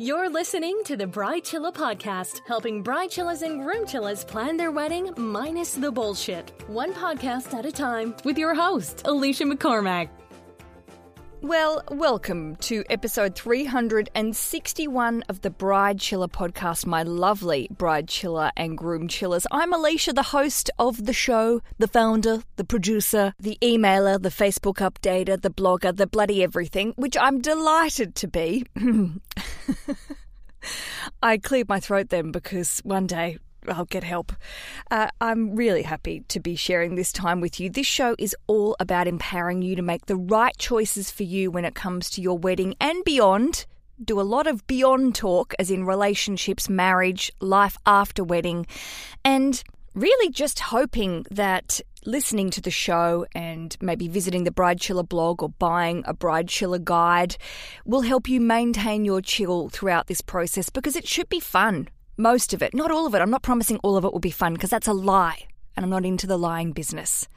You're listening to the Bridechilla podcast, helping bride chillas and groom chillas plan their wedding minus the bullshit. One podcast at a time with your host, Aleisha McCormack. Well, welcome to episode 361 of the Bridechilla podcast, my lovely bride chiller and Groom Chillers. I'm Aleisha, the host of the show, the founder, the producer, the emailer, the Facebook updater, the blogger, the bloody everything, which I'm delighted to be. I cleared my throat then because one day I'll get help. Uh, I'm really happy to be sharing this time with you. This show is all about empowering you to make the right choices for you when it comes to your wedding and beyond. Do a lot of beyond talk, as in relationships, marriage, life after wedding, and really just hoping that listening to the show and maybe visiting the Bridechilla blog or buying a Bridechilla guide will help you maintain your chill throughout this process because it should be fun most of it, not all of it. I'm not promising all of it will be fun because that's a lie, and I'm not into the lying business.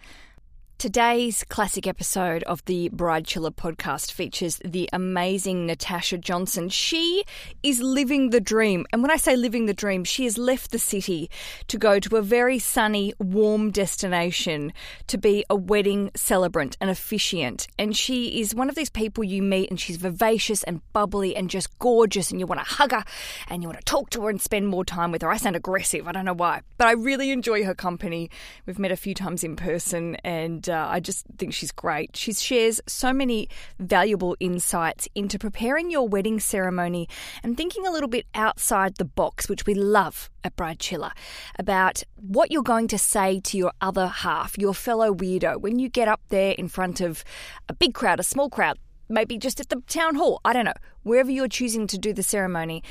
Today's classic episode of the Bridechilla podcast features the amazing Natasha Johnson. She is living the dream. And when I say living the dream, she has left the city to go to a very sunny, warm destination to be a wedding celebrant, an officiant. And she is one of these people you meet, and she's vivacious and bubbly and just gorgeous, and you want to hug her and you want to talk to her and spend more time with her. I sound aggressive, I don't know why, but I really enjoy her company. We've met a few times in person, and uh, I just think she's great. She shares so many valuable insights into preparing your wedding ceremony and thinking a little bit outside the box, which we love at Bridechilla, about what you're going to say to your other half, your fellow weirdo, when you get up there in front of a big crowd, a small crowd, maybe just at the town hall, I don't know, wherever you're choosing to do the ceremony,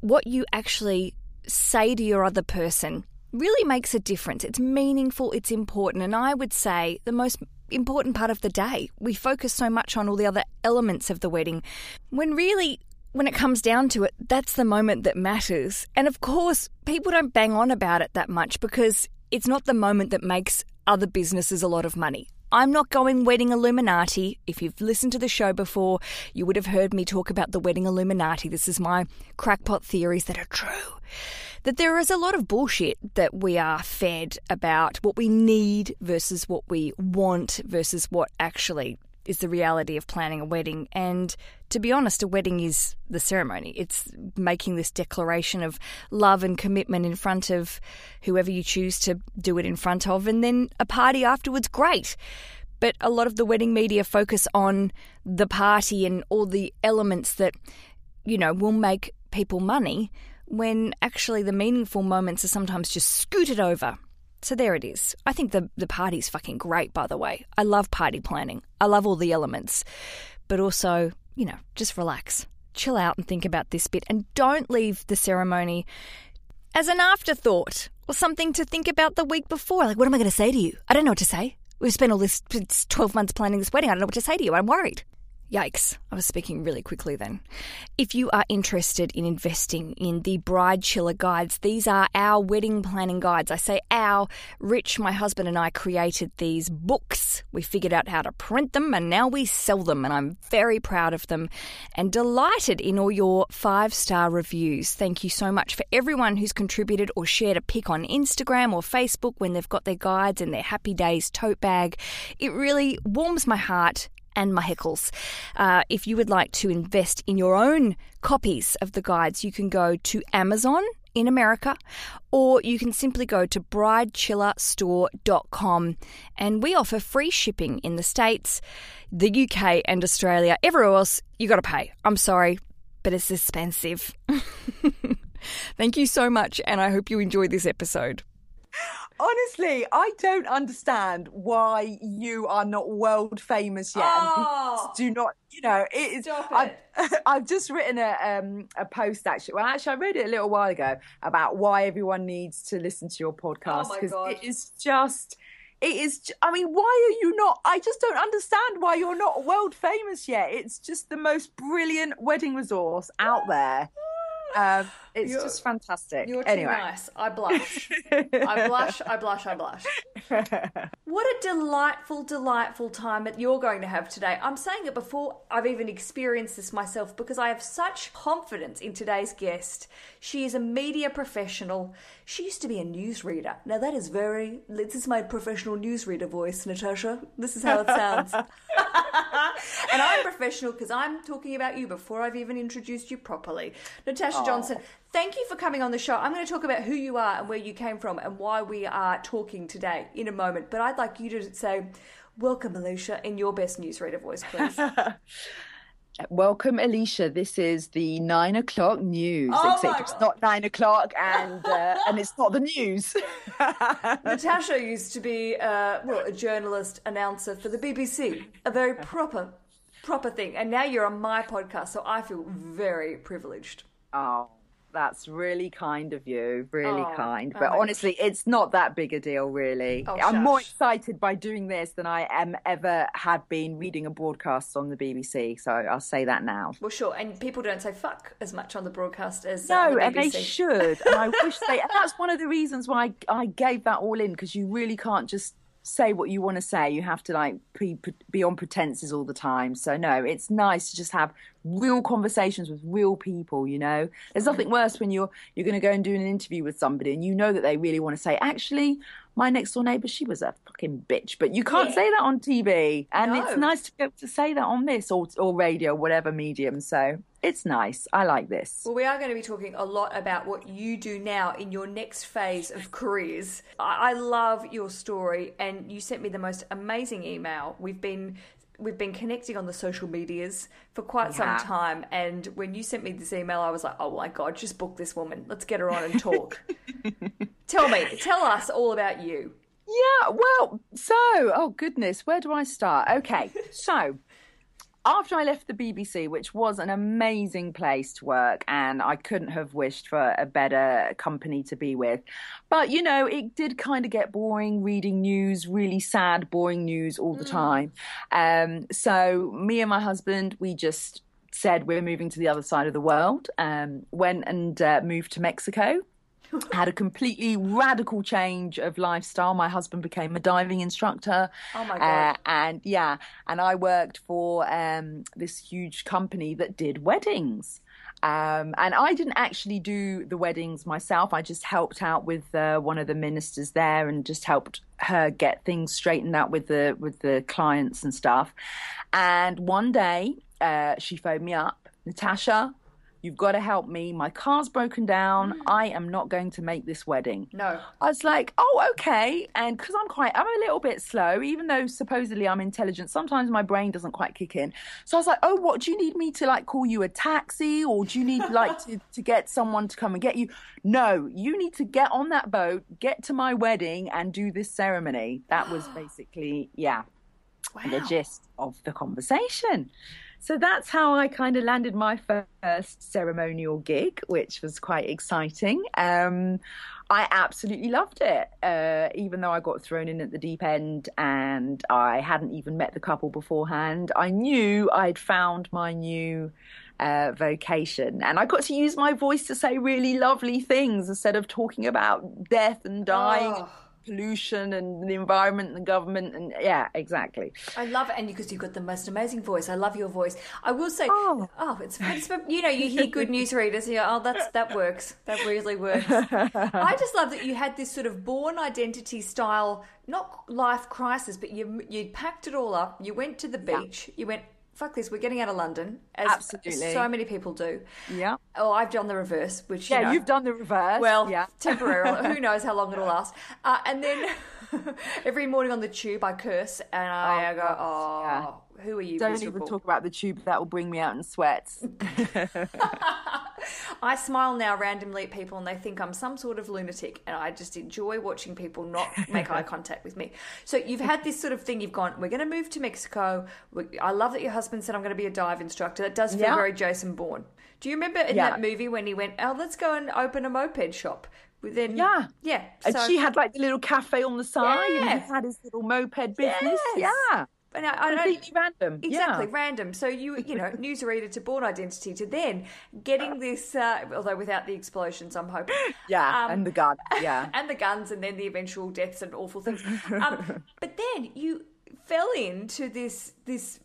what you actually say to your other person really makes a difference. It's meaningful, it's important, and I would say the most important part of the day. We focus so much on all the other elements of the wedding when really when it comes down to it, that's the moment that matters. And of course, people don't bang on about it that much because it's not the moment that makes other businesses a lot of money. I'm not going wedding Illuminati. If you've listened to the show before, you would have heard me talk about the wedding Illuminati. This is my crackpot theories that are true that there is a lot of bullshit that we are fed about what we need versus what we want versus what actually is the reality of planning a wedding. And to be honest, a wedding is the ceremony. It's making this declaration of love and commitment in front of whoever you choose to do it in front of, and then a party afterwards, great. But a lot of the wedding media focus on the party and all the elements that, you know, will make people money when actually the meaningful moments are sometimes just scooted over. So there it is. I think the, the party's fucking great, by the way. I love party planning. I love all the elements. But also, you know, just relax. Chill out and think about this bit and don't leave the ceremony as an afterthought or something to think about the week before. Like, what am I going to say to you? I don't know what to say. We've spent all this 12 months planning this wedding. I don't know what to say to you. I'm worried. Yikes, I was speaking really quickly then. If you are interested in investing in the Bridechilla guides, these are our wedding planning guides. I say our. Rich, my husband, and I created these books. We figured out how to print them and now we sell them, and I'm very proud of them and delighted in all your five star reviews. Thank you so much for everyone who's contributed or shared a pic on Instagram or Facebook when they've got their guides and their happy days tote bag. It really warms my heart and my. Uh, if you would like to invest in your own copies of the guides, you can go to Amazon in America, or you can simply go to bridechillastore.com and we offer free shipping in the States, the UK, and Australia. Everywhere else, you got to pay. I'm sorry, but it's expensive. Thank you so much, and I hope you enjoyed this episode. Honestly, I don't understand why you are not world famous yet. Oh, do not, you know, it is. I've, it. I've just written a um, a post actually. Well, actually, I wrote it a little while ago about why everyone needs to listen to your podcast Oh because God. it is just. It is. I mean, why are you not? I just don't understand why you're not world famous yet. It's just the most brilliant wedding resource out there. Um, it's You're- just fantastic. You're too anyway, nice. I blush. I blush. I blush. I blush. what a delightful, delightful time that you're going to have today. I'm saying it before I've even experienced this myself because I have such confidence in today's guest. She is a media professional. She used to be a newsreader. Now, that is very, this is my professional newsreader voice, Natasha. This is how it sounds. and I'm professional because I'm talking about you before I've even introduced you properly. Natasha Aww. Johnson, thank you for coming on the show. I'm going to talk about who you are and where you came from and why we are talking today in a moment. But I'd like you to say, Welcome, Aleisha, in your best newsreader voice, please. Welcome, Aleisha. This is the nine o'clock news. Oh except it's not nine o'clock, and uh, and it's not the news. Natasha used to be uh, well a journalist announcer for the BBC, a very proper proper thing, and now you're on my podcast, so I feel very privileged. Oh, that's really kind of you, really oh, kind. But oh honestly, it's not that big a deal, really. Oh, I'm more excited by doing this than I am ever had been reading a broadcast on the BBC. So I'll say that now. Well, sure. And people don't say fuck as much on the broadcast as uh, no, the and they should. and I wish they. And that's one of the reasons why I, I gave that all in because you really can't just say what you want to say. You have to like be, be on pretenses all the time. So no, it's nice to just have real conversations with real people. You know, there's nothing worse when you're you're going to go and do an interview with somebody and you know that they really want to say, actually, my next door neighbor, she was a fucking bitch, but you can't yeah. say that on TV, and no. it's nice to be able to say that on this or or radio, whatever medium. So it's nice. I like this. Well, we are going to be talking a lot about what you do now in your next phase of careers. I, I love your story, and you sent me the most amazing email. We've been we've been connecting on the social medias for quite some time and when you sent me this email i was like oh my god just book this woman. Let's get her on and talk. Tell me tell us all about you. Yeah well so oh goodness where do i start? Okay so after I left the BBC, which was an amazing place to work, and I couldn't have wished for a better company to be with. But, you know, it did kind of get boring reading news, really sad, boring news all the mm. time. Um, so, me and my husband, we just said we're moving to the other side of the world, um, went and uh, moved to Mexico had a completely radical change of lifestyle. My husband became a diving instructor. Oh my god! Uh, and yeah, and I worked for um, this huge company that did weddings. Um, and I didn't actually do the weddings myself. I just helped out with uh, one of the ministers there and just helped her get things straightened out with the with the clients and stuff. And one day, uh, she phoned me up, Natasha. You've got to help me. My car's broken down. Mm. I am not going to make this wedding. No. I was like, oh, okay. And because I'm quite, I'm a little bit slow, even though supposedly I'm intelligent, sometimes my brain doesn't quite kick in. So I was like, oh, what? Do you need me to like call you a taxi or do you need like to, to get someone to come and get you? No, you need to get on that boat, get to my wedding and do this ceremony. That was basically, yeah, wow. the gist of the conversation. So that's how I kind of landed my first ceremonial gig, which was quite exciting. Um, I absolutely loved it, uh, even though I got thrown in at the deep end and I hadn't even met the couple beforehand. I knew I'd found my new uh, vocation. And I got to use my voice to say really lovely things instead of talking about death and dying. Oh pollution and the environment and the government and yeah exactly. I love it and because you've got the most amazing voice. I love your voice. I will say oh, oh it's, it's you know you hear good newsreaders and you oh that's that works. That really works. I just love that you had this sort of Bourne Identity style not life crisis but you you packed it all up. You went to the beach. Yeah. you went fuck this, we're getting out of London, as Absolutely. so many people do. Yeah. Oh, I've done the reverse, which yeah, you know, you've done the reverse. Well, yeah. temporarily. Who knows how long it'll last? Uh, and then every morning on the tube, I curse and I oh, go, oh. Yeah who are you? Don't miserable? even talk about the tube. That will bring me out in sweats. I smile now randomly at people and they think I'm some sort of lunatic, and I just enjoy watching people not make eye contact with me. So you've had this sort of thing. You've gone. We're going to move to Mexico. I love that your husband said I'm going to be a dive instructor. That does feel yeah. very Jason Bourne. Do you remember in yeah. that movie when he went, "Oh, let's go and open a moped shop"? Then yeah, yeah. And she had like the little cafe on the side, yeah. and he had his little moped business. Yes. Yeah And I, I don't- random. Exactly, Yeah. random. So you, you know, newsreader to Bourne Identity to then getting this, uh, although without the explosions, I'm hoping. Yeah, Um, and the gun. Yeah. and the guns, and then the eventual deaths and awful things. Um, but then you fell into this, this,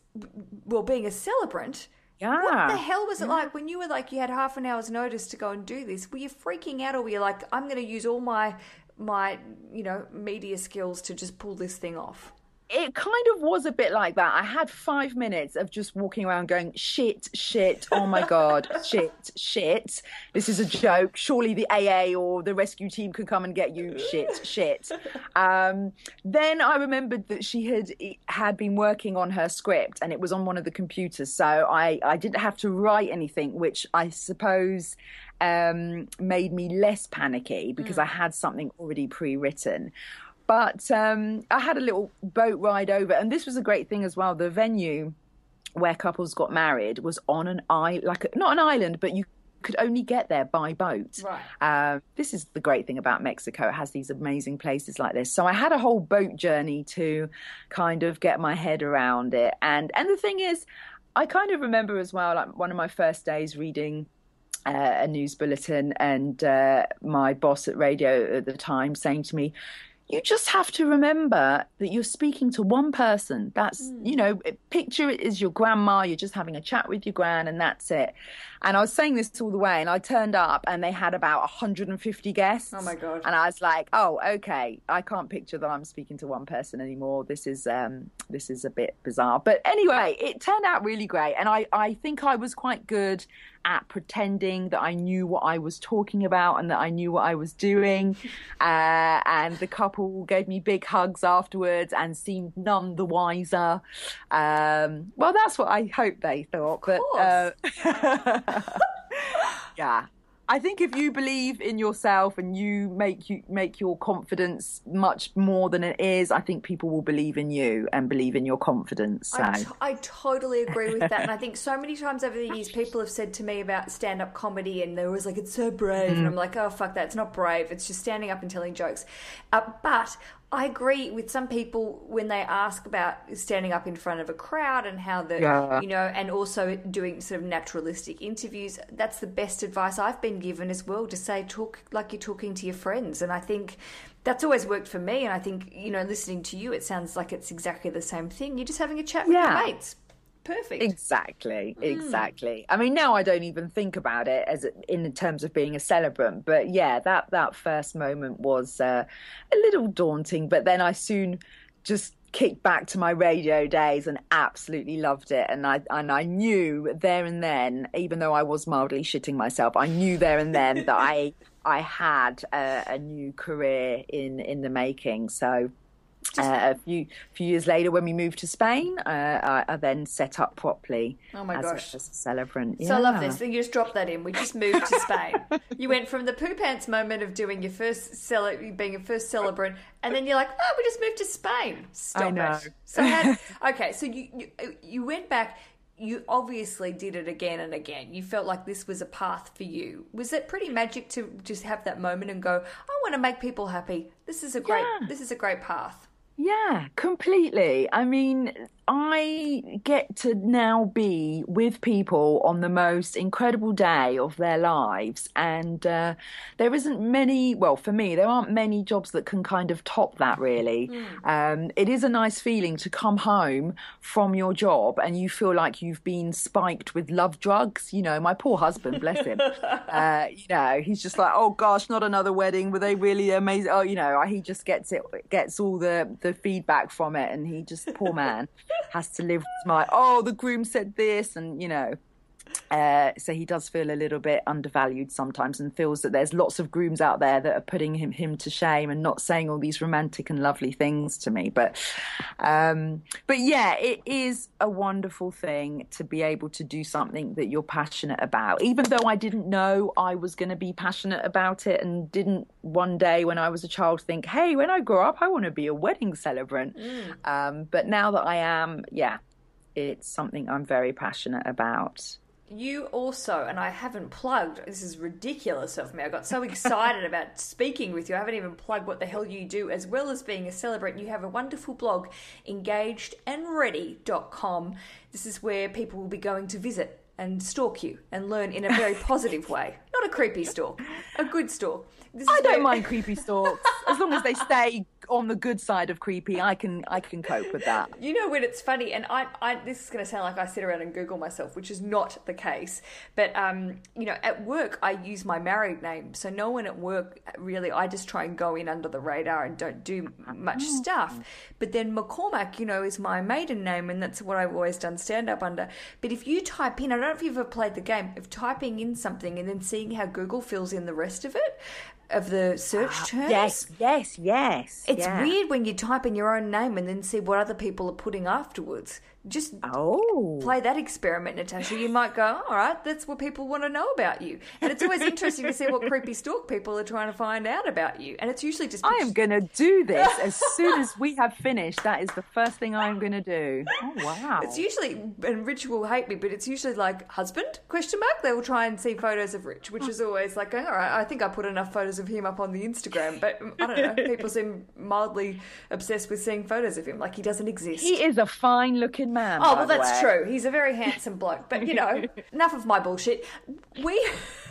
well, being a celebrant. Yeah. What the hell was it like when you were like you had half an hour's notice to go and do this? Were you freaking out, or were you like, I'm going to use all my my you know media skills to just pull this thing off? It kind of was a bit like that. I had five minutes of just walking around going, shit, shit, oh my God, shit, shit. This is a joke. Surely the AA or the rescue team can come and get you, shit, shit. Um, then I remembered that she had had been working on her script and it was on one of the computers. So I, I didn't have to write anything, which I suppose um, made me less panicky because I had something already pre written. But um, I had a little boat ride over, and this was a great thing as well. The venue where couples got married was on an island, like a, not an island, but you could only get there by boat. Right. Um, this is the great thing about Mexico; it has these amazing places like this. So I had a whole boat journey to kind of get my head around it, and and the thing is, I kind of remember as well, like one of my first days reading uh, a news bulletin and uh, my boss at radio at the time saying to me, you just have to remember that you're speaking to one person. That's, you know, picture it as your grandma. You're just having a chat with your gran, and that's it. And I was saying this all the way, and I turned up, and they had about 150 guests. Oh my God. And I was like, oh, okay. I can't picture that I'm speaking to one person anymore. This is um, this is a bit bizarre. But anyway, it turned out really great, and I I think I was quite good at pretending that I knew what I was talking about and that I knew what I was doing. Uh, and the couple gave me big hugs afterwards and seemed none the wiser. Um, well, that's what I hope they thought. But uh, yeah. I think if you believe in yourself and you make you make your confidence much more than it is, I think people will believe in you and believe in your confidence. So. I, t- I totally agree with that. And I think so many times over the years, people have said to me about stand up comedy, and they're always like, it's so brave. And I'm like, oh, fuck that. It's not brave. It's just standing up and telling jokes. Uh, but I agree with some people when they ask about standing up in front of a crowd and how the, Yeah. you know, and also doing sort of naturalistic interviews. That's the best advice I've been given as well to say, talk like you're talking to your friends. And I think that's always worked for me. And I think, you know, listening to you, it sounds like it's exactly the same thing. You're just having a chat with Yeah. your mates. Perfect. Exactly, exactly. I mean, now I don't even think about it as in terms of being a celebrant, but yeah, that that first moment was uh, a little daunting. But then I soon just kicked back to my radio days and absolutely loved it. And I and I knew there and then, even though I was mildly shitting myself, I knew there and then that I I had a, a new career in in the making. So. Uh, a few few years later, when we moved to Spain, uh, I, I then set up properly Oh my as, gosh. A, as a celebrant. So I love this. You just dropped that in. We just moved to Spain. you went from the poo pants moment of doing your first cele- being a first celebrant, and then you're like, oh, we just moved to Spain. Stop I know. it. So how, okay, so you, you you went back. You obviously did it again and again. You felt like this was a path for you. Was it pretty magic to just have that moment and go, I want to make people happy. This is a great. Yeah. This is a great path. Yeah, completely. I mean, I get to now be with people on the most incredible day of their lives. And uh, there isn't many, well, for me, there aren't many jobs that can kind of top that, really. Um, it is a nice feeling to come home from your job and you feel like you've been spiked with love drugs. You know, my poor husband, bless him. uh, you know, he's just like, oh gosh, not another wedding. Were they really amazing? Oh, you know, he just gets it, gets all the, the feedback from it. And he just, poor man, has to live with my, oh, the groom said this. And, you know, uh, so he does feel a little bit undervalued sometimes and feels that there's lots of grooms out there that are putting him, him to shame and not saying all these romantic and lovely things to me. But, um, but yeah, it is a wonderful thing to be able to do something that you're passionate about. Even though I didn't know I was going to be passionate about it and didn't one day when I was a child think, hey, when I grow up, I want to be a wedding celebrant. Um, but now that I am, yeah, it's something I'm very passionate about. You also, and I haven't plugged, this is ridiculous of me. I got so excited about speaking with you. I haven't even plugged what the hell you do, as well as being a celebrant. You have a wonderful blog, engagedandready.com. This is where people will be going to visit and stalk you and learn in a very positive way. Not a creepy stalk, a good stalk. I don't mind creepy stalks as long as they stay on the good side of creepy. I can I can cope with that. You know when it's funny, and I, I this is going to sound like I sit around and Google myself, which is not the case. But um, you know, at work I use my married name, so no one at work really. I just try and go in under the radar and don't do much oh. stuff. But then McCormack, you know, is my maiden name, and that's what I've always done stand up under. But if you type in, I don't know if you've ever played the game of typing in something and then seeing how Google fills in the rest of it of the search ah, terms. Yes, yes, yes. It's yeah. weird when you type in your own name and then see what other people are putting afterwards just oh. play that experiment, Natasha. You might go, all right, that's what people want to know about you. And it's always interesting to see what creepy stalk people are trying to find out about you. And it's usually just. I am going to do this as soon as we have finished. That is the first thing I'm going to do. Oh, wow. It's usually, and Rich will hate me, but it's usually like husband, question mark. They will try and see photos of Rich, which is always like, all right, I think I put enough photos of him up on the Instagram. But mm, I don't know, people seem mildly obsessed with seeing photos of him like he doesn't exist. He is a fine looking man. Oh well, that's true. He's a very handsome bloke. But you know, enough of my bullshit. We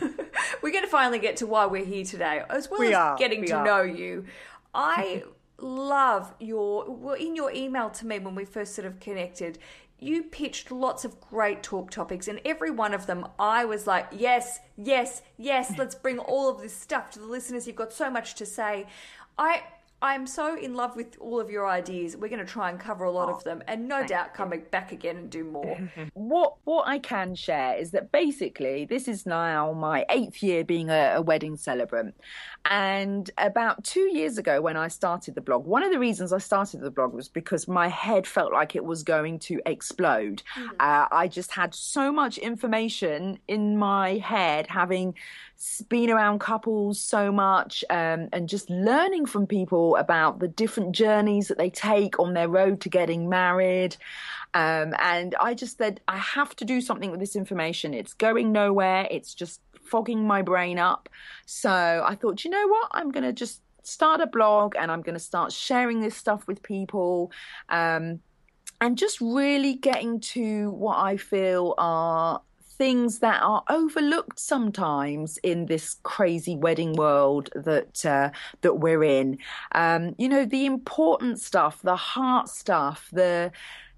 we're going to finally get to why we're here today, as well we as are, getting to are. know you. I love your well in your email to me when we first sort of connected you pitched lots of great talk topics and every one of them i was like yes yes yes let's bring all of this stuff to the listeners you've got so much to say i I'm so in love with all of your ideas. We're going to try and cover a lot oh, of them, and no doubt you. come back again and do more. what what I can share is that basically this is now my eighth year being a, a wedding celebrant, and about two years ago when I started the blog, one of the reasons I started the blog was because my head felt like it was going to explode. Mm-hmm. Uh, I just had so much information in my head, having been around couples so much um, and just learning from people about the different journeys that they take on their road to getting married. Um, and I just said, I have to do something with this information. It's going nowhere. It's just fogging my brain up. So I thought, you know what? I'm going to just start a blog and I'm going to start sharing this stuff with people. Um, and just really getting to what I feel are things that are overlooked sometimes in this crazy wedding world that uh, that we're in. Um, you know, the important stuff, the heart stuff, the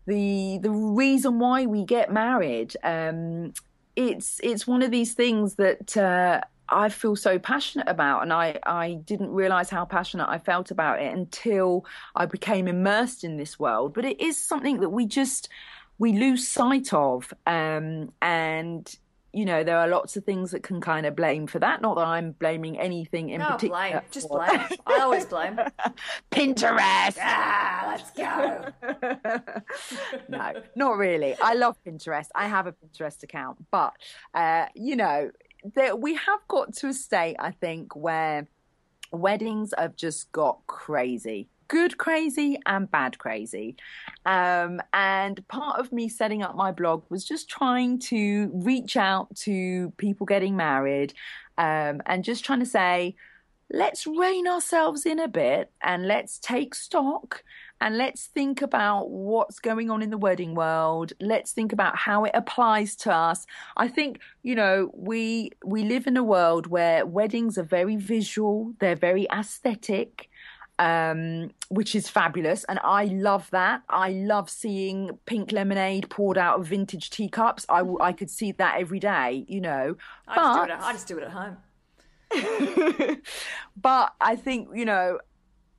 the the reason why we get married. Um, it's it's one of these things that. Uh, I feel so passionate about, and I, I didn't realize how passionate I felt about it until I became immersed in this world. But it is something that we just we lose sight of. Um, and you know, there are lots of things that can kind of blame for that. Not that I'm blaming anything in no, particular. blame. Just blame. I always blame. Pinterest. Ah, let's go. no, not really. I love Pinterest. I have a Pinterest account, but uh, you know, there, we have got to a state, I think, where weddings have just got crazy good crazy and bad crazy. Um, and part of me setting up my blog was just trying to reach out to people getting married um, and just trying to say, let's rein ourselves in a bit and let's take stock and let's think about what's going on in the wedding world let's think about how it applies to us i think you know we we live in a world where weddings are very visual they're very aesthetic um, which is fabulous. And I love that. I love seeing pink lemonade poured out of vintage teacups. I, I could see that every day, you know. I, but, just, do it at, I just do it at home. but I think, you know,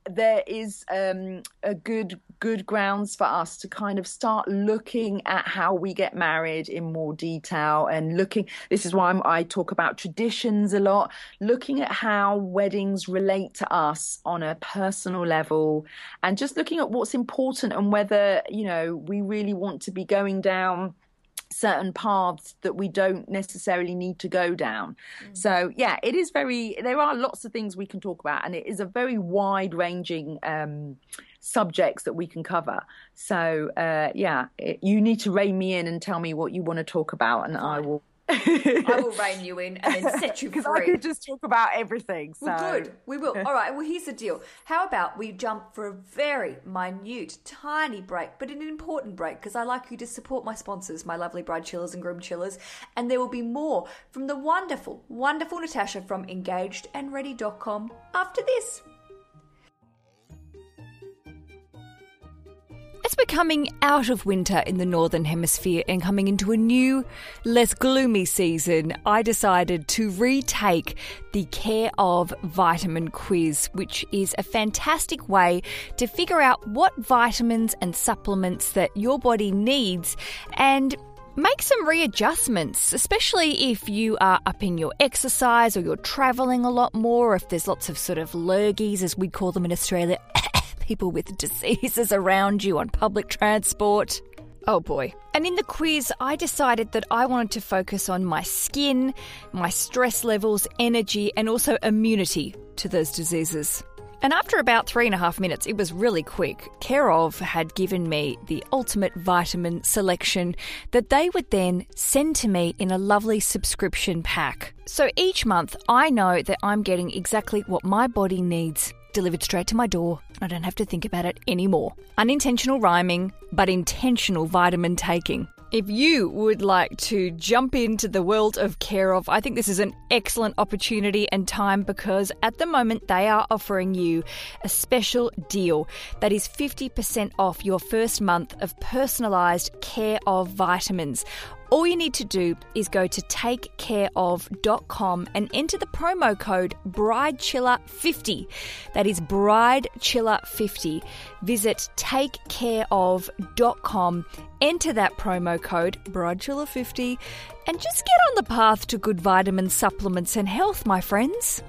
there is um, a good good grounds for us to kind of start looking at how we get married in more detail and looking this is why I'm, i talk about traditions a lot looking at how weddings relate to us on a personal level and just looking at what's important and whether you know we really want to be going down certain paths that we don't necessarily need to go down. Mm. So yeah, it is very. There are lots of things we can talk about, and it is a very wide ranging. Um, subjects that we can cover so uh, yeah it, you need to rein me in and tell me what you want to talk about and i will I will rein you in and then set you free. Because I could just talk about everything. So. Well, good. We will. All right. Well, here's the deal. How about we jump for a very minute, tiny break, but an important break because I like you to support my sponsors, my lovely bride chillers and groom chillers. And there will be more from the wonderful, wonderful Natasha from engagedandready.com after this. We're coming out of winter in the Northern Hemisphere and coming into a new, less gloomy season, I decided to retake the Care of Vitamin Quiz, which is a fantastic way to figure out what vitamins and supplements that your body needs and make some readjustments, especially if you are upping your exercise or you're traveling a lot more, or if there's lots of sort of lurgies, as we call them in Australia. People with diseases around you on public transport. Oh boy. And in the quiz, I decided that I wanted to focus on my skin, my stress levels, energy, and also immunity to those diseases. And after about three and a half minutes, it was really quick. Care of had given me the ultimate vitamin selection that they would then send to me in a lovely subscription pack. So each month, I know that I'm getting exactly what my body needs delivered straight to my door. I don't have to think about it anymore. Unintentional rhyming, but intentional vitamin taking. If you would like to jump into the world of Care of, I think this is an excellent opportunity and time because at the moment they are offering you a special deal that is 50% off your first month of personalised Care of vitamins. All you need to do is go to takecareof.com and enter the promo code BrideChilla50. That is BrideChilla50. Visit takecareof.com, enter that promo code BrideChilla50, and just get on the path to good vitamin supplements and health, my friends.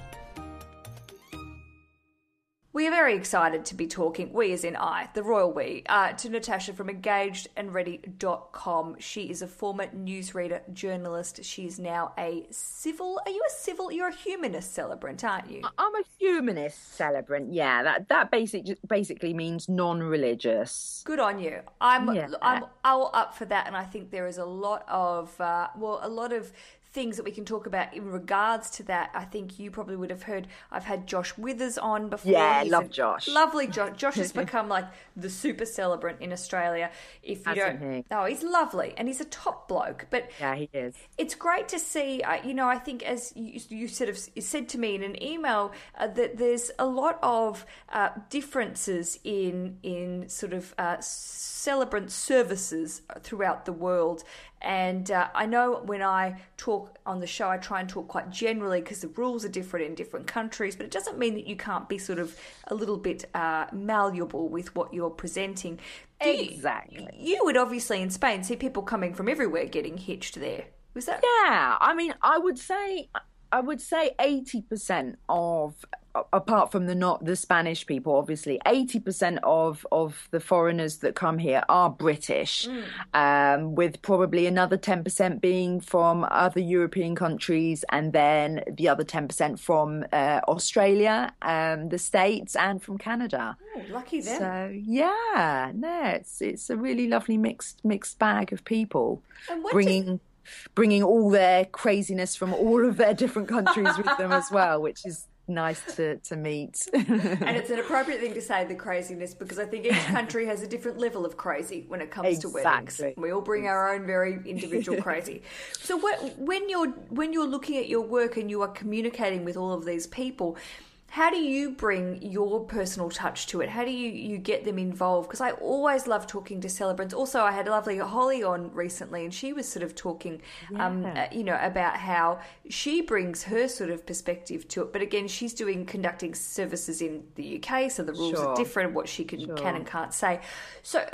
We are very excited to be talking, we as in I, the royal we, uh, to Natasha from engagedandready.com. She is a former newsreader, journalist. She's now a civil, are you a civil, you're a humanist celebrant, aren't you? I'm a humanist celebrant, yeah. That that basic, basically means non-religious. Good on you. I'm, yeah. I'm all up for that and I think there is a lot of, uh, well, a lot of things that we can talk about in regards to that. I think you probably would have heard I've had Josh Withers on before. Yeah, he's love Josh. Lovely Josh. Josh has become like the super celebrant in Australia. If you Hasn't don't, he? oh, he's lovely and he's a top bloke. But yeah, he is. It's great to see. Uh, you know, I think as you, you, sort of said to me in an email uh, that there's a lot of uh, differences in in sort of uh, celebrant services throughout the world and uh, I know when I talk on the show, I try and talk quite generally because the rules are different in different countries, but it doesn't mean that you can't be sort of a little bit uh, malleable with what you're presenting. Do exactly. You, you would obviously in Spain see people coming from everywhere getting hitched there. Was that? Yeah, I mean, I would say I would say 80% of apart from the not the Spanish people, obviously, 80% of of the foreigners that come here are British, mm. um, with probably another 10% being from other European countries, and then the other 10% from uh, Australia, um, the States, and from Canada. Oh, lucky them. So yeah, no, it's it's a really lovely mixed mixed bag of people bringing bringing all their craziness from all of their different countries with them as well, which is nice to, to meet. and it's an appropriate thing to say the craziness because I think each country has a different level of crazy when it comes exactly. to weddings. We all bring our own very individual crazy. So when you're when you're looking at your work and you are communicating with all of these people, how do you bring your personal touch to it? How do you, you get them involved? Because I always love talking to celebrants. Also, I had a lovely Holly on recently, and she was sort of talking, um, yeah. um, uh, you know, about how she brings her sort of perspective to it. But again, she's doing conducting services in the UK, so the rules sure. are different. What she can sure. can and can't say. So,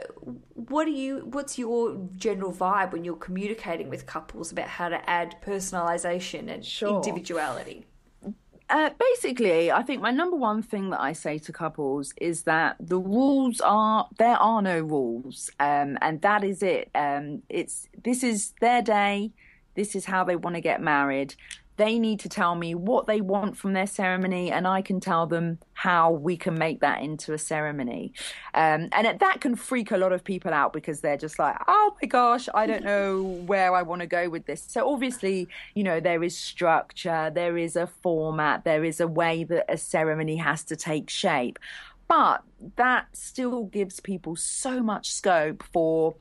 what do you? What's your general vibe when you're communicating with couples about how to add personalisation and sure. individuality? Uh, basically, I think my number one thing that I say to couples is that the rules are there are no rules, um, and that is it. Um, it's this is their day. This is how they want to get married. They need to tell me what they want from their ceremony, and I can tell them how we can make that into a ceremony. Um, and that can freak a lot of people out because they're just like, oh my gosh, I don't know where I want to go with this. So, obviously, you know, there is structure, there is a format, there is a way that a ceremony has to take shape. But that still gives people so much scope for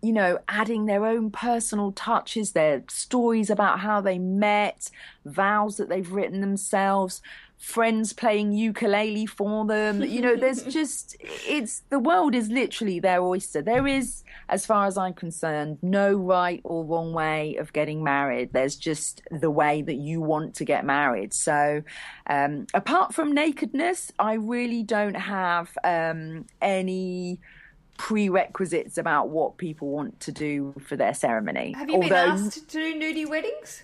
you know, adding their own personal touches, their stories about how they met, vows that they've written themselves, friends playing ukulele for them. You know, there's just, it's, the world is literally their oyster. There is, as far as I'm concerned, no right or wrong way of getting married. There's just the way that you want to get married. So, um, apart from nakedness, I really don't have um, any prerequisites about what people want to do for their ceremony. Have you Although, been asked to do nudie weddings?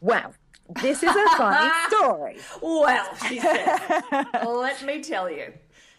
Well, this is a funny story. Well, she said. Let me tell you.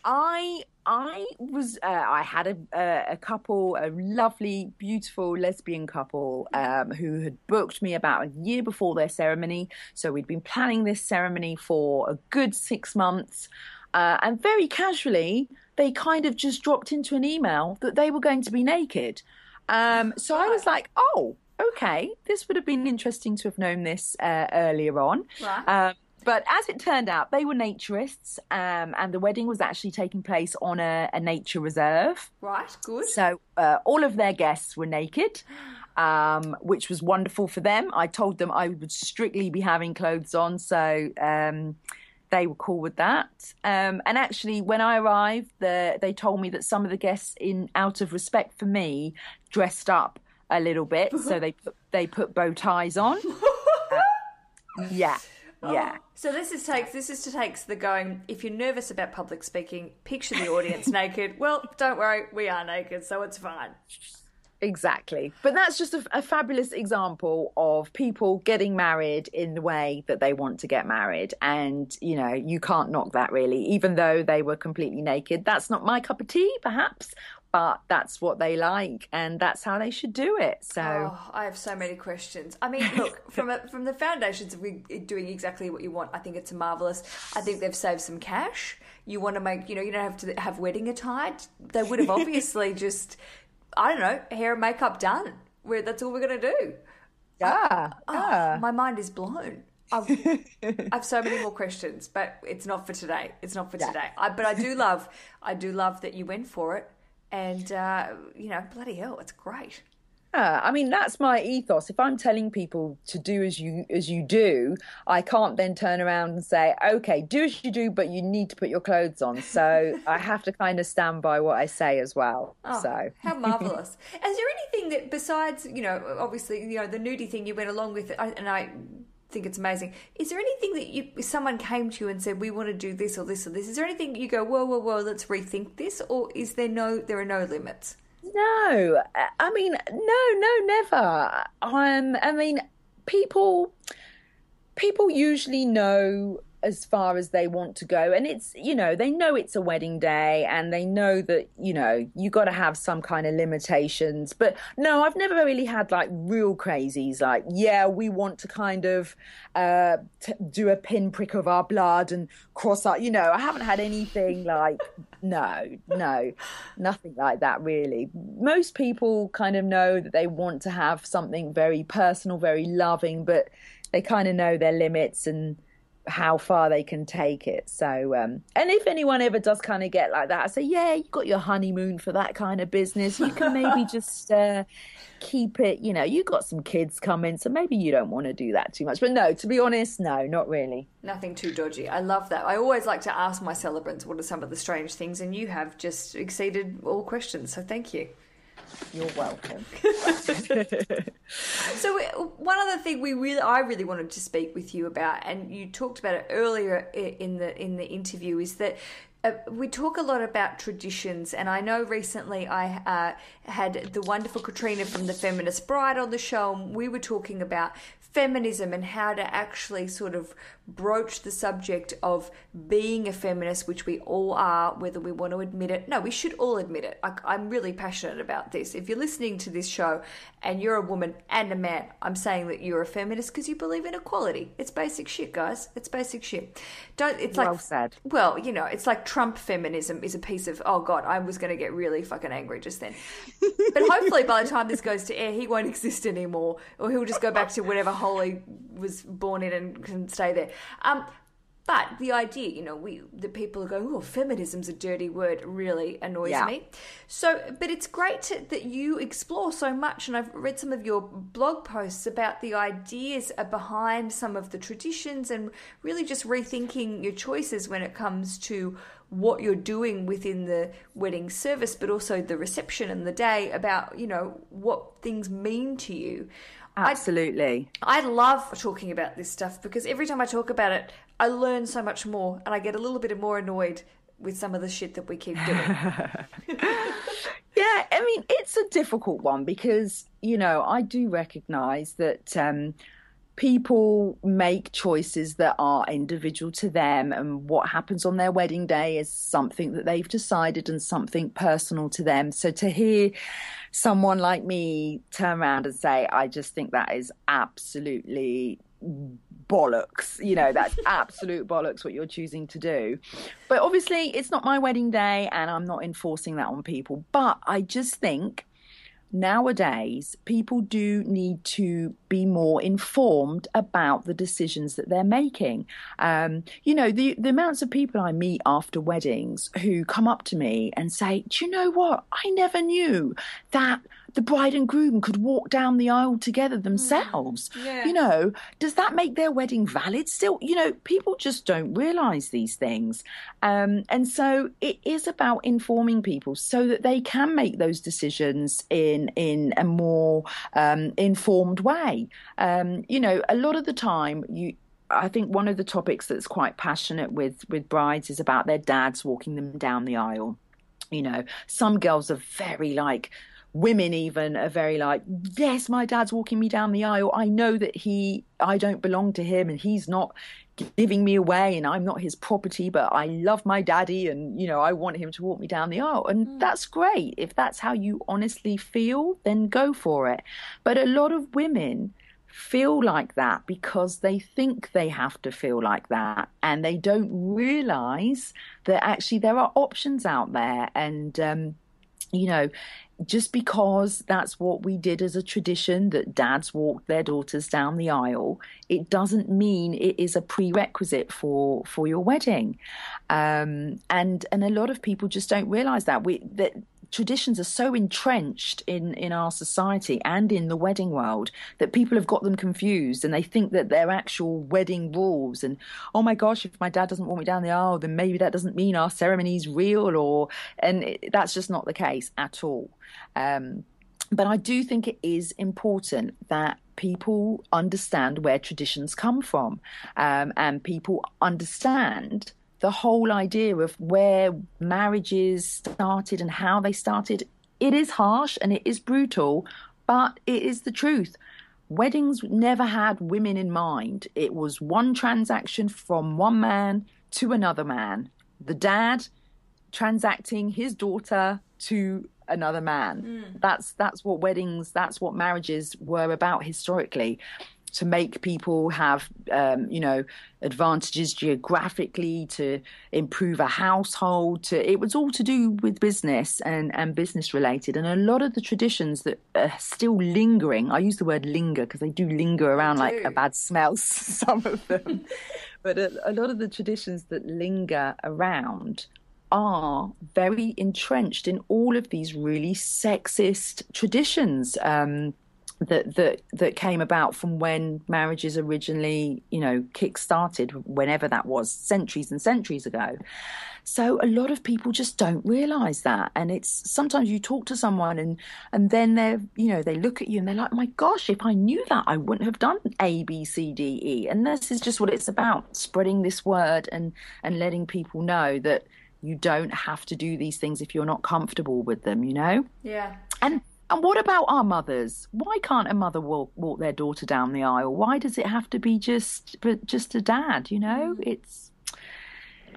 I I was uh, I had a, a, a couple, a lovely, beautiful lesbian couple um, who had booked me about a year before their ceremony. So we'd been planning this ceremony for a good six months, uh, and very casually they kind of just dropped into an email that they were going to be naked. Um, so I was like, oh, okay, this would have been interesting to have known this uh, earlier on. Right. Um, but as it turned out, they were naturists, um, and the wedding was actually taking place on a, a nature reserve. Right, good. So uh, all of their guests were naked, um, which was wonderful for them. I told them I would strictly be having clothes on, so um, they were cool with that. Um, and actually, when I arrived, the, they told me that some of the guests, in out of respect for me, dressed up a little bit. so they put, they put bow ties on. uh, yeah. Yeah. Oh, so this is takes this is to takes the going. If you're nervous about public speaking, picture the audience naked. Well, don't worry, we are naked, so it's fine. Exactly. But that's just a, a, fabulous example of people getting married in the way that they want to get married. And, you know, you can't knock that really, even though they were completely naked. That's not my cup of tea, perhaps, but that's what they like and that's how they should do it. So oh, I have so many questions. I mean, look, from a, from the foundations of doing exactly what you want, I think it's marvelous. I think they've saved some cash. You want to make, you know, you don't have to have wedding attire. They would have obviously just I don't know, hair and makeup done. Where that's all we're gonna do. Yeah. I, yeah. Oh, my mind is blown. I have so many more questions, but it's not for today. It's not for yeah. today. I, but I do love, I do love that you went for it, and uh, you know, bloody hell, it's great. Yeah, I mean that's my ethos. If I'm telling people to do as you as you do, I can't then turn around and say, "Okay, do as you do, but you need to put your clothes on." So I have to kind of stand by what I say as well. Oh, so how marvelous! Is there anything that besides you know, obviously you know the nudie thing you went along with, and I think it's amazing. Is there anything that you someone came to you and said we want to do this or this or this? Is there anything you go whoa whoa whoa let's rethink this, or is there no there are no limits? No, I mean, no, no, never. Um, I mean, people, people usually know as far as they want to go. And it's you know they know it's a wedding day and they know that you know you got to have some kind of limitations. But no i've never really had like real crazies like yeah we want to kind of uh t- do a pinprick of our blood and cross out you know i haven't had anything like no no nothing like that really. Most people kind of know that they want to have something very personal very loving but they kind of know their limits and how far they can take it. So, um, and if anyone ever does kind of get like that, I say, yeah, you got your honeymoon for that kind of business. You can maybe just uh, keep it. You know, you got some kids coming, so maybe you don't want to do that too much. But no, to be honest, no, not really. Nothing too dodgy. I love that. I always like to ask my celebrants what are some of the strange things, and you have just exceeded all questions. So thank you. You're welcome. so one other thing we really, I really wanted to speak with you about, and you talked about it earlier in the in the interview, is that uh, we talk a lot about traditions, and I know recently I uh, had the wonderful Katrina from the Feminist Bride on the show, and we were talking about feminism and how to actually sort of broach the subject of being a feminist, which we all are, whether we want to admit it. No, we should all admit it. I, am really passionate about this. If you're listening to this show and you're a woman and a man, I'm saying that you're a feminist because you believe in equality. It's basic shit, guys. It's basic shit. Don't. It's like well said. Well, you know, it's like Trump feminism is a piece of. Oh God, I was going to get really fucking angry just then. but hopefully, by the time this goes to air, he won't exist anymore, or he'll just go back to whatever hole he was born in and can stay there. Um, but the idea, you know, we the people are going, oh, feminism's a dirty word, really annoys yeah. me. So, but it's great to, that you explore so much, and I've read some of your blog posts about the ideas behind some of the traditions, and really just rethinking your choices when it comes to what you're doing within the wedding service, but also the reception and the day about, you know, what things mean to you. Absolutely. I, I love talking about this stuff because every time I talk about it, I learn so much more and I get a little bit more annoyed with some of the shit that we keep doing. yeah, I mean, it's a difficult one because, you know, I do recognize that um, people make choices that are individual to them and what happens on their wedding day is something that they've decided and something personal to them so to hear someone like me turn around and say i just think that is absolutely bollocks you know that's absolute bollocks what you're choosing to do. But obviously it's not my wedding day and i'm not enforcing that on people. But i just think nowadays people do need to be more informed about the decisions that they're making. Um, you know, the, the amounts of people I meet after weddings who come up to me and say, Do you know what? I never knew that the bride and groom could walk down the aisle together mm. themselves. Yeah. You know, does that make their wedding valid still? You know, people just don't realize these things. Um, and so it is about informing people so that they can make those decisions in, in a more um, informed way. Um, you know, a lot of the time you, I think one of the topics that's quite passionate with with brides is about their dads walking them down the aisle. You know, some girls are very like women even are very like yes my dad's walking me down the aisle. I know that he i don't belong to him and he's not giving me away and i'm not his property but i love my daddy and you know i want him to walk me down the aisle. And mm. that's great. If that's how you honestly feel then go for it. But a lot of women feel like that because they think they have to feel like that and they don't realize that actually there are options out there and um, you know just because that's what we did as a tradition that dads walked their daughters down the aisle it doesn't mean it is a prerequisite for for your wedding. Um, and and a lot of people just don't realize that. We that traditions are so entrenched in in our society and in the wedding world that people have got them confused and they think that they're actual wedding rules. And oh my gosh if my dad doesn't walk me down the aisle then maybe that doesn't mean our ceremony's real or and it, that's just not the case at all. Um, but I do think it is important that people understand where traditions come from um, and people understand the whole idea of where marriages started and how they started, it is harsh and it is brutal, but it is the truth. Weddings never had women in mind. It was one transaction from one man to another man. The dad transacting his daughter to another man. Mm. That's that's what weddings, that's what marriages were about historically to make people have, um, you know, advantages geographically, to improve a household. To it was all to do with business and and business related. And a lot of the traditions that are still lingering. I use the word linger because they do linger around like a bad smell. Some of them, but a, a lot of the traditions that linger around are very entrenched in all of these really sexist traditions. Um, that that that came about from when marriages originally, you know, kick-started, whenever that was, centuries and centuries ago. So a lot of people just don't realize that, and it's sometimes you talk to someone and and then they're you know they look at you and they're like, my gosh, if I knew that, I wouldn't have done A B C D E. And this is just what it's about: spreading this word and and letting people know that you don't have to do these things if you're not comfortable with them. You know? Yeah. And And what about our mothers? Why can't a mother walk, walk their daughter down the aisle? Why does it have to be just but just a dad? You know, Mm. it's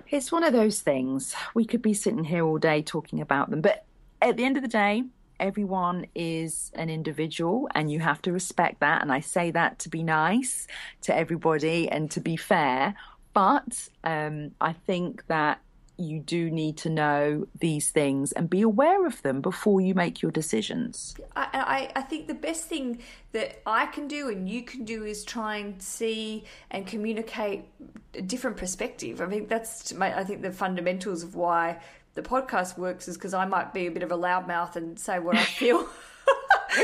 it's one of those things. We could be sitting here all day talking about them, but at the end of the day, everyone is an individual, and you have to respect that. And I say that to be nice to everybody and to be fair. But um, I think that you do need to know these things and be aware of them before you make your decisions. I, I, I think the best thing that I can do and you can do is try and see and communicate a different perspective. I think that's my, I think the fundamentals of why the podcast works is because I might be a bit of a loudmouth and say what I feel.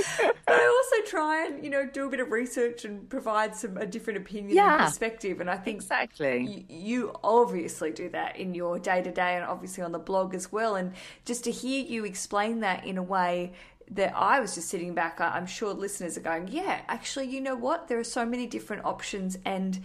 but I also try and you know do a bit of research and provide some a different opinion Yeah. and perspective. And I think Exactly. you, you obviously do that in your day to day and obviously on the blog as well. And just to hear you explain that in a way that I was just sitting back, I- I'm sure listeners are going, yeah, actually, you know what? There are so many different options and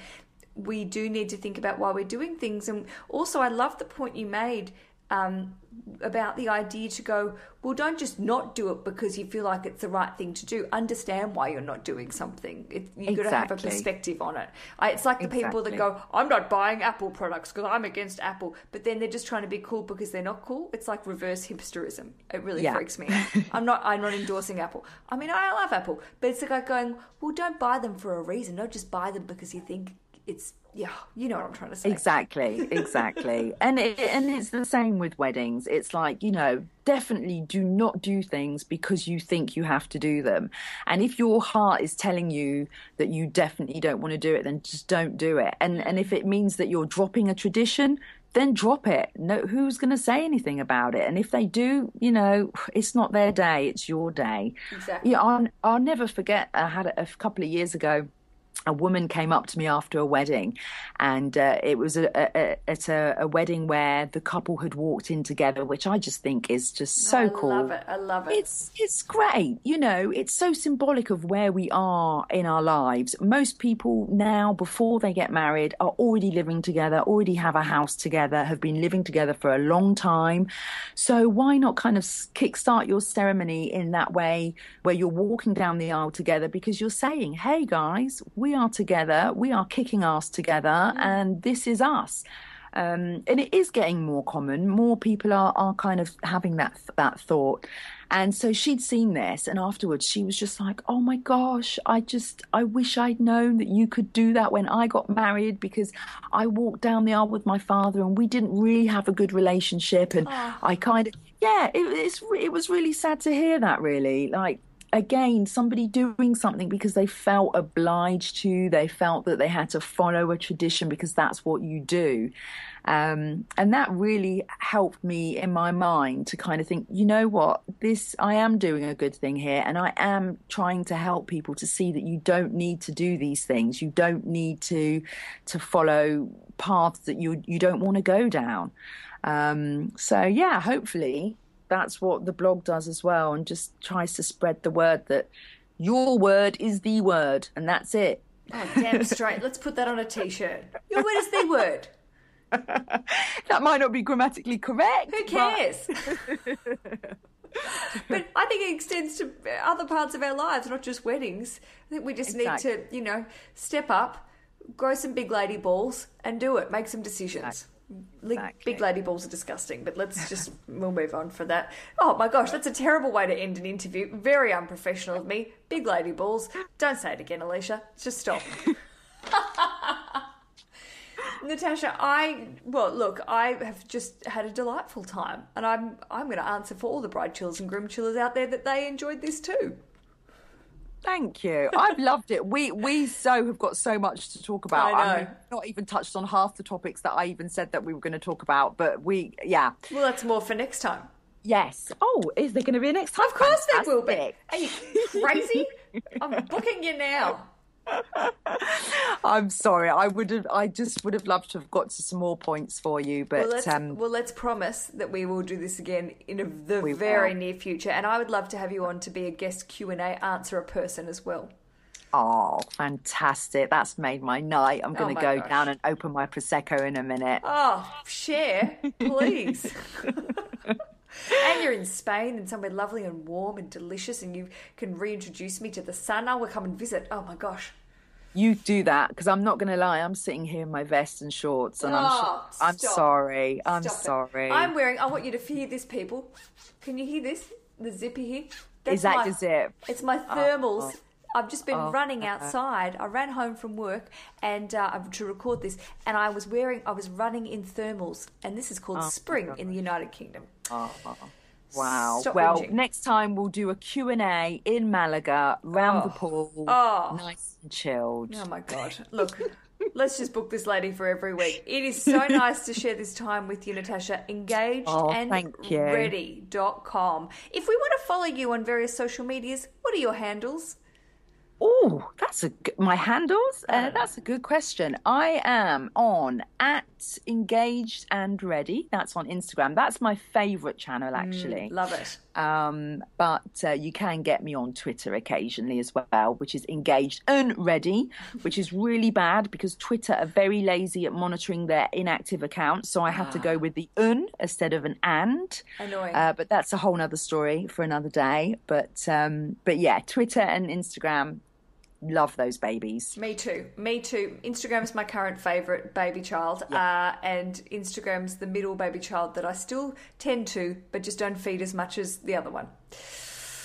we do need to think about why we're doing things. And also, I love the point you made um, about the idea to go, well, don't just not do it because you feel like it's the right thing to do. Understand why you're not doing something. It, you've got to have a perspective on it. I, it's like the people that go, I'm not buying Apple products because I'm against Apple, but then they're just trying to be cool because they're not cool. It's like reverse hipsterism. It really Yeah. freaks me. out. I'm not. I'm not endorsing Apple. I mean, I love Apple, but it's like going, well, don't buy them for a reason. Don't just buy them because you think it's. Yeah, you know what I'm trying to say. Exactly, exactly. and it, and it's the same with weddings. It's like, you know, definitely do not do things because you think you have to do them. And if your heart is telling you that you definitely don't want to do it, then just don't do it. And and if it means that you're dropping a tradition, then drop it. No who's going to say anything about it? And if they do, you know, it's not their day, it's your day. Exactly. Yeah, I'll, I'll never forget I had a, a couple of years ago a woman came up to me after a wedding, and uh, it was a, a, a, at a, wedding where the couple had walked in together, which I just think is just so I cool. I love it. I love it. It's it's great, you know. It's so symbolic of where we are in our lives. Most people now, before they get married, are already living together, already have a house together, have been living together for a long time. So why not kind of kickstart your ceremony in that way, where you're walking down the aisle together because you're saying, "Hey guys, we are together, we are kicking ass together, and this is us." um, and it is getting more common. More people are, are kind of having that that thought, and so she'd seen this, and afterwards she was just like, "Oh my gosh, I just I wish I'd known that you could do that when I got married because I walked down the aisle with my father and we didn't really have a good relationship, and I kind of yeah, it, it's it was really sad to hear that. Really, like again somebody doing something because they felt obliged to they felt that they had to follow a tradition because that's what you do. Um, and that really helped me in my mind to kind of think you know what? This i am doing a good thing here and i am trying to help people to see that you don't need to do these things. You don't need to to follow paths that you you don't want to go down. Um, so yeah hopefully that's what the blog does as well and just tries to spread the word that your word is the word and that's it oh, damn straight. Let's put that on a t-shirt. Your word is the word. that might not be grammatically correct Who cares? but I think it extends to other parts of our lives, not just weddings. I think we just Exactly. need to, you know, step up, grow some big lady balls, and do it. Make some decisions. Li- Exactly. Big lady balls are disgusting, but let's just we'll move on for that. Oh my gosh, that's a terrible way to end an interview. Very unprofessional of me. Big lady balls. Don't say it again, Aleisha. Just stop. Natasha, I well, look, I have just had a delightful time, and I'm I'm going to answer for all the Bridechillas and groom chillers out there that they enjoyed this too. Thank you. I've loved it. We we so have got so much to talk about. I know. mean, not even touched on half the topics that I even said that we were going to talk about. But we, yeah, Well, that's more for next time. yes. Oh, is there going to be a next time? Of course there will be. Are you crazy? I'm booking you now. I'm sorry. I would have. I just would have loved to have got to some more points for you, but Well, let's um, well let's promise that we will do this again in a, the very will. near future, and I would love to have you on to be a guest Q and A answer a person as well. oh, fantastic! That's made my night. I'm going Oh to my go gosh. down and open my prosecco in a minute. Oh, share, please. and you're in Spain and somewhere lovely and warm and delicious, and you can reintroduce me to the sun. I will come and visit. Oh my gosh. You do that because I'm not going to lie. I'm sitting here in my vest and shorts, and I'm Oh, I'm sorry. I'm Stop it. sorry. I'm wearing. I want you to hear this, people. Can you hear this? The zippy here. Is that my- your zip? It's my thermals. oh. I've just been Oh, running outside. I ran home from work and uh, to record this, and I was wearing. I was running in thermals, and this is Oh, called spring in the United Kingdom. Uh-huh. Wow. Stop well, whinging. next time we'll do a Q&A in Malaga, round the oh. pool, Oh. nice and chilled. Oh my god! Look, let's just book this lady for every week. It is so nice to share this time with you, Natasha. Engaged Oh, and ready.com. If we want to follow you on various social medias, what are your handles? Oh, that's a g- my handles. Uh, that's a good question. I am on at engaged and ready. That's on Instagram. That's my favourite channel actually. Love it. Um, but uh, you can get me on Twitter occasionally as well, which is engaged and ready, which is really bad because Twitter are very lazy at monitoring their inactive accounts. So I have to go with the un instead of an and. Annoying. Uh, but that's a whole other story for another day. But um, but yeah, Twitter and Instagram, love those babies. Me too. Me too. Instagram's my current favourite baby child, uh, and Instagram's the middle baby child that I still tend to, but just don't feed as much as the other one.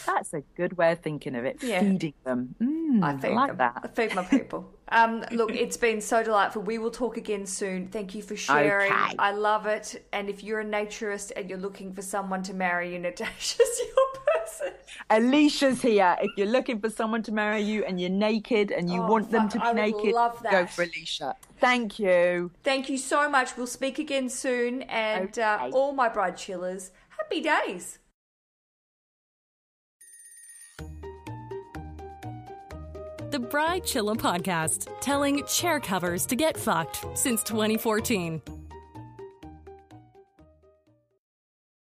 That's a good way of thinking of it. Yeah. Feeding them. Mm, I feed like that. I feed my people. Um, look, it's been so delightful. We will talk again soon. Thank you for sharing. Okay. I love it. And if you're a naturist and you're looking for someone to marry you, Natasha's your person. Aleisha's here. If you're looking for someone to marry you and you're naked and you Oh, want them to be I naked, love go for Aleisha. Thank you. Thank you so much. We'll speak again soon. And uh, all my Bridechillas, happy days. The Bridechilla Podcast, telling chair covers to get fucked since 2014.